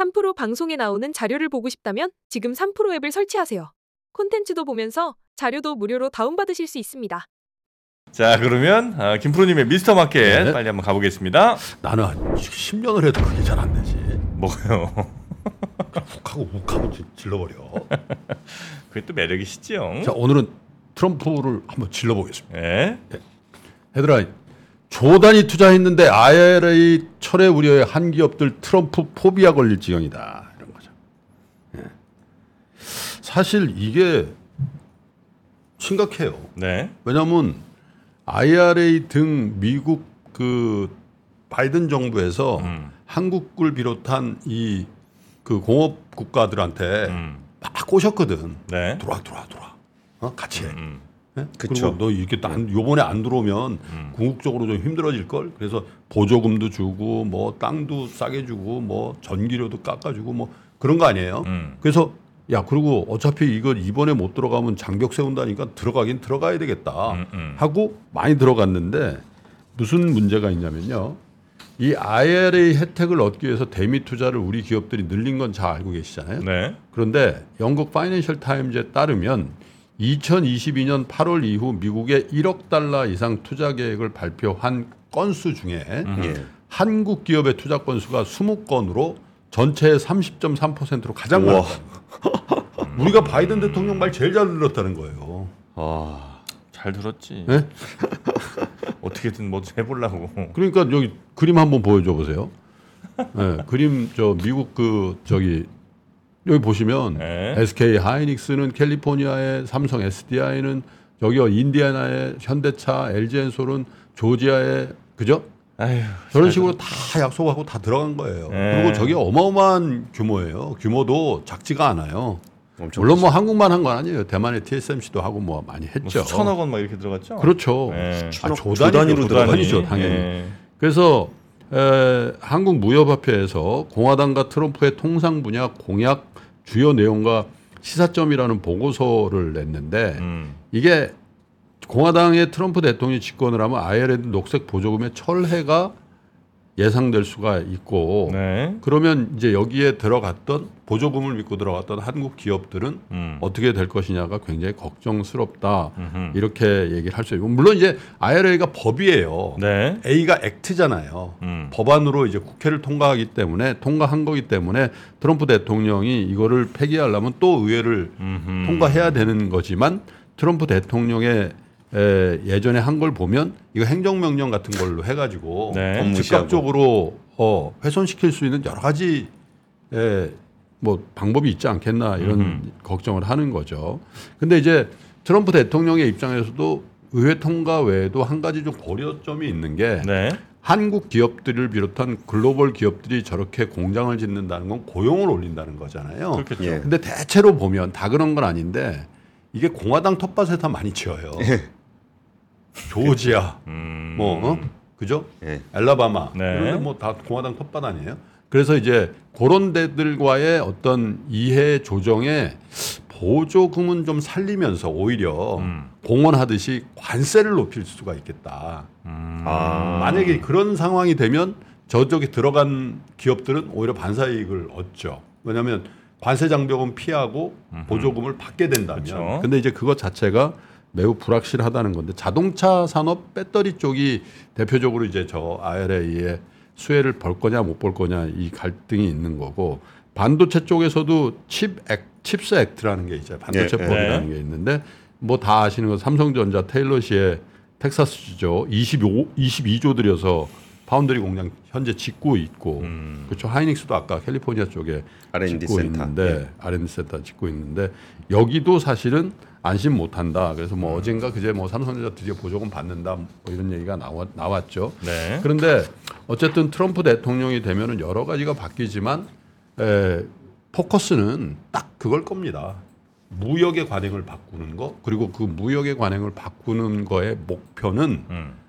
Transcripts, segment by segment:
3프로 방송에 나오는 자료를 보고 싶다면 지금 3프로 앱을 설치하세요. 콘텐츠도 보면서 자료도 무료로 다운받으실 수 있습니다. 자 그러면 아, 김프로님의 미스터 마켓 네. 빨리 한번 가보겠습니다. 나는 한 10년을 해도 그게 잘 안 되지. 뭐요? 훅하고 욱하고 질- 질러버려. 그게 또 매력이시죠? 자 오늘은 트럼프를 한번 질러보겠습니다. 예. 얘들아 조단이 투자했는데 IRA 철회 우려에 한 기업들 트럼프 포비아 걸릴 지경이다 이런 거죠. 예. 사실 이게 심각해요. 네. 왜냐하면 IRA 등 미국 그 바이든 정부에서 음. 한국을 비롯한 이 그 공업 국가들한테 음. 막 꼬셨거든. 네. 들어와 들어와 들어와. 어? 같이 해. 음. 예? 그쵸. 그리고 너 이렇게 안, 요번에 안 들어오면 음. 궁극적으로 좀 힘들어질 걸. 그래서 보조금도 주고 뭐 땅도 싸게 주고 뭐 전기료도 깎아주고 뭐 그런 거 아니에요. 음. 그래서 야 그리고 어차피 이거 이번에 못 들어가면 장벽 세운다니까 들어가긴 들어가야 되겠다 음, 음. 하고 많이 들어갔는데 무슨 문제가 있냐면요. 이 IRA 혜택을 얻기 위해서 대미 투자를 우리 기업들이 늘린 건 잘 알고 계시잖아요. 네. 그런데 영국 파이낸셜 타임즈에 따르면 2022년 8월 이후 미국의 1억 달러 이상 투자 계획을 발표한 건수 중에 음. 예. 한국 기업의 투자 건수가 20건으로 전체의 30.3%로 가장 우와. 많았다. 우리가 바이든 대통령 말 제일 잘 들었다는 거예요. 아, 잘 들었지. 네? 어떻게든 뭐 해보려고. 그러니까 여기 그림 한번 보여줘 보세요. 네, 그림 저 미국 그 저기 여기 보시면 네. SK 하이닉스는 캘리포니아의 삼성 SDI는 여기요 인디애나의 현대차 LG엔솔은 조지아의 그죠? 아휴. 저런 식으로 다 약속하고 다 들어간 거예요. 네. 그리고 저게 어마어마한 규모예요. 규모도 작지가 않아요. 엄청 물론 뭐 한국만 한 건 아니에요. 대만의 TSMC도 하고 뭐 많이 뭐 했죠. 수천억 원 막 이렇게 들어갔죠. 그렇죠. 네. 아, 조 조단위로 단위로 들어가죠. 당연히. 예. 그래서 에, 한국 무역협회에서 공화당과 트럼프의 통상 분야 공약 주요 내용과 시사점이라는 보고서를 냈는데 음. 이게 공화당의 트럼프 대통령이 집권을 하면 IRA 녹색 보조금의 철회가 예상될 수가 있고 네. 그러면 이제 여기에 들어갔던 보조금을 믿고 들어갔던 한국 기업들은 음. 어떻게 될 것이냐가 굉장히 걱정스럽다 음흠. 이렇게 얘기를 할 수 있고 물론 이제 IRA가 법이에요. 네. A가 액트잖아요. 음. 법안으로 이제 국회를 통과하기 때문에 통과한 거기 때문에 트럼프 대통령이 이거를 폐기하려면 또 의회를 음흠. 통과해야 되는 거지만 트럼프 대통령의 에, 예전에 한 걸 보면 이거 행정명령 같은 걸로 해가지고 네. 즉각적으로 어, 훼손시킬 수 있는 여러 가지 에, 뭐 방법이 있지 않겠나 이런 음흠. 걱정을 하는 거죠. 근데 이제 트럼프 대통령의 입장에서도 의회 통과 외에도 한 가지 좀 고려점이 있는 게 네. 한국 기업들을 비롯한 글로벌 기업들이 저렇게 공장을 짓는다는 건 고용을 올린다는 거잖아요. 그렇겠죠. 예. 근데 대체로 보면 다 그런 건 아닌데 이게 공화당 텃밭에 다 많이 지어요. 조지아, 음. 뭐 어? 그죠? 예. 엘라바마 네. 이런 데 뭐 다 공화당 텃밭 아니에요? 그래서 이제 그런 데들과의 어떤 이해 조정에 보조금은 좀 살리면서 오히려 음. 공헌하듯이 관세를 높일 수가 있겠다. 음. 아. 만약에 그런 상황이 되면 저쪽에 들어간 기업들은 오히려 반사 이익을 얻죠. 왜냐하면 관세 장벽은 피하고 보조금을 받게 된다면. 그쵸. 근데 이제 그것 자체가 매우 불확실하다는 건데 자동차 산업 배터리 쪽이 대표적으로 이제 저 IRA에 수혜를 볼 거냐 못 볼 거냐 이 갈등이 있는 거고 반도체 쪽에서도 Chip Ac, CHIPS Act라는 게 있잖아요. 반도체법이라는 네. 게 있는데 뭐 다 아시는 거 삼성전자 테일러 시의 텍사스주죠. 25 22조 들여서 파운드리 공장 현재 짓고 있고 음. 그렇죠. 하이닉스도 아까 캘리포니아 쪽에 R&D 짓고 센터. 있는데 예. R&D 센터 짓고 있는데 여기도 사실은 안심 못한다. 그래서 뭐 어젠가 그제 뭐 삼성전자 드디어 보조금 받는다 뭐 이런 얘기가 나왔, 나왔죠. 네. 그런데 어쨌든 트럼프 대통령이 되면은 여러 가지가 바뀌지만 에, 포커스는 딱 그걸 겁니다. 무역의 관행을 바꾸는 거 그리고 그 무역의 관행을 바꾸는 거의 목표는 음.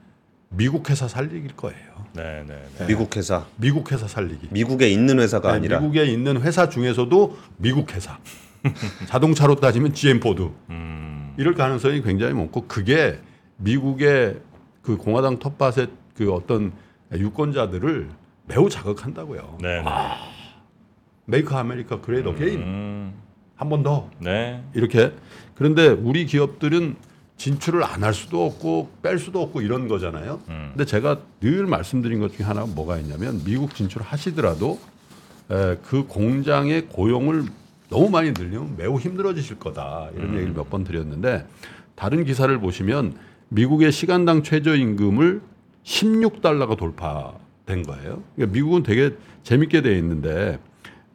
미국 회사 살리길 거예요. 네, 네, 네. 미국 회사, 미국 회사 살리기. 미국에 있는 회사가 네, 아니라 미국에 있는 회사 중에서도 미국 회사. 자동차로 따지면 GM 포드. 음. 이럴 가능성이 굉장히 많고 그게 미국의 그 공화당 텃밭의 그 어떤 유권자들을 매우 자극한다고요. 네, 네. Make America Great Again 음, 한번 더 네. 이렇게 그런데 우리 기업들은 진출을 안 할 수도 없고 뺄 수도 없고 이런 거잖아요. 음. 근데 제가 늘 말씀드린 것 중에 하나가 뭐가 있냐면 미국 진출하시더라도 에, 그 공장의 고용을 너무 많이 늘리면 매우 힘들어지실 거다 이런 얘기를 몇 번 드렸는데 다른 기사를 보시면 미국의 시간당 최저임금을 16달러가 돌파된 거예요. 그러니까 미국은 되게 재밌게 돼 있는데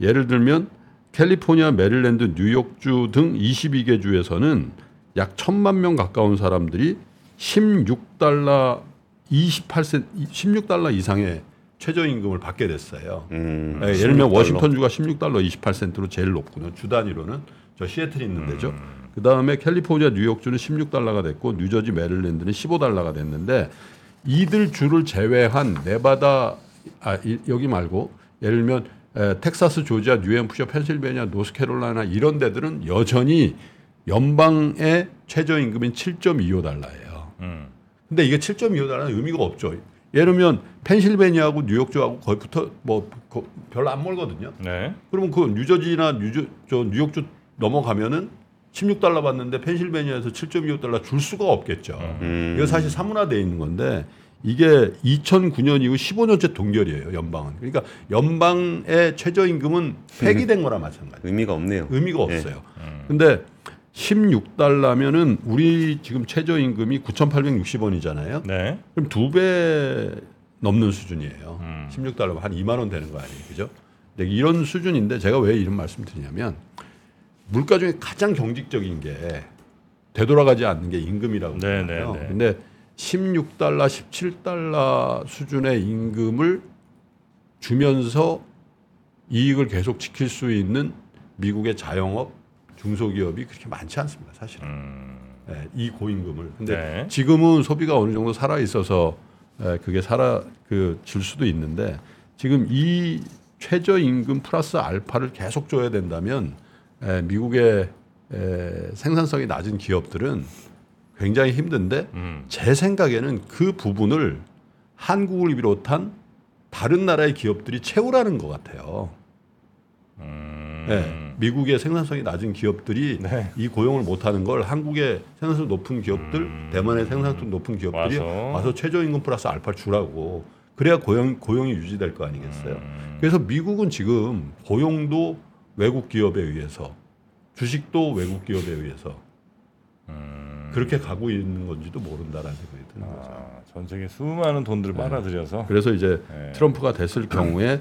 예를 들면 캘리포니아, 메릴랜드, 뉴욕주 등 22개 주에서는 약 천만 명 가까운 사람들이 16달러 28센 16달러 이상의 최저임금을 받게 됐어요. 음, 예, 예를 들면 16달러. 워싱턴주가 16달러 28센트로 제일 높고요. 주 단위로는 저 시애틀이 있는 데죠. 그 다음에 캘리포니아, 뉴욕주는 16달러가 됐고 뉴저지, 메릴랜드는 15달러가 됐는데 이들 주를 제외한 네바다 아, 이- 여기 말고 예를 들면 에, 텍사스, 조지아, 뉴햄프셔, 펜실베니아, 노스캐롤라이나 이런 데들은 여전히 연방의 최저임금인 7.25달러예요. 음. 근데 이게 7.25달러는 의미가 없죠. 예를 들면 펜실베니아하고 뉴욕주하고 거의 붙어 뭐 거- 별로 안 멀거든요. 네. 그러면 그 뉴저지나 뉴저, 저 뉴욕주 넘어가면은 16달러 받는데 펜실베니아에서 7.25달러 줄 수가 없겠죠. 음. 이거 사실 사문화되어 있는 건데 이게 2009년 이후 15년째 동결이에요. 연방은. 그러니까 연방의 최저임금은 폐기된 거나 마찬가지. 의미가 없네요. 의미가 예. 없어요. 근데 16달러면은 우리 지금 최저임금이 9,860원이잖아요. 네. 그럼 두 배 넘는 수준이에요. 음. 16달러면 한 2만 원 되는 거 아니에요, 그죠? 근데 이런 수준인데 제가 왜 이런 말씀 드리냐면 물가 중에 가장 경직적인 게 되돌아가지 않는 게 임금이라고 네, 그러잖아요. 네, 네. 근데 16달러, 17달러 수준의 임금을 주면서 이익을 계속 지킬 수 있는 미국의 자영업, 중소기업이 그렇게 많지 않습니다, 사실은. 음. 예, 이 고임금을. 근데 네. 지금은 소비가 어느 정도 살아 있어서 예, 그게 살아 그 줄 수도 있는데 지금 이 최저 임금 플러스 알파를 계속 줘야 된다면 예, 미국의 에, 생산성이 낮은 기업들은 굉장히 힘든데 음. 제 생각에는 그 부분을 한국을 비롯한 다른 나라의 기업들이 채우라는 것 같아요. 음. 예, 미국의 생산성이 낮은 기업들이 네. 이 고용을 못하는 걸 한국의 생산성 높은 기업들, 음. 대만의 생산성 높은 기업들이 와서. 와서, 최저임금 플러스 알파 주라고 그래야 고용 고용이 유지될 거 아니겠어요. 음. 그래서 미국은 지금 고용도 외국 기업에 의해서 주식도 외국 기업에 의해서 음. 그렇게 가고 있는 건지도 모른다라는 생각이 드는 거죠. 아, 전 세계 수많은 돈들을 빨아들여서 그래서 이제 네. 트럼프가 됐을 경우에 에,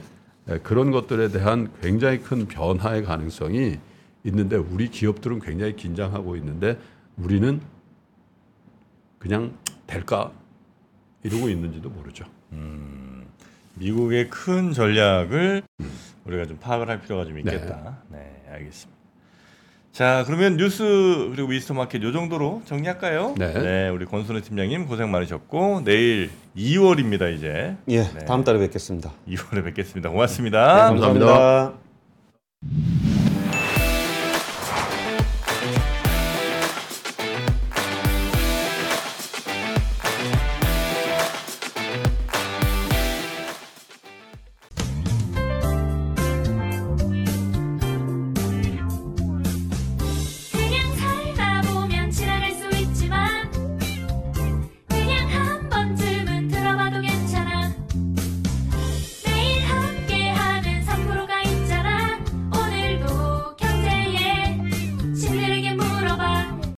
그런 것들에 대한 굉장히 큰 변화의 가능성이 있는데 우리 기업들은 굉장히 긴장하고 있는데 우리는 그냥 될까 이러고 있는지도 모르죠. 미국의 큰 전략을 우리가 좀 파악을 할 필요가 좀 있겠다. 네, 알겠습니다. 자, 그러면 뉴스 그리고 미스터 마켓 요 정도로 정리할까요? 네. 우리 권순우 팀장님 고생 많으셨고 내일 2월입니다 이제. 예, 네. 다음 달에 뵙겠습니다. 2월에 뵙겠습니다. 고맙습니다. 네, 감사합니다. 감사합니다.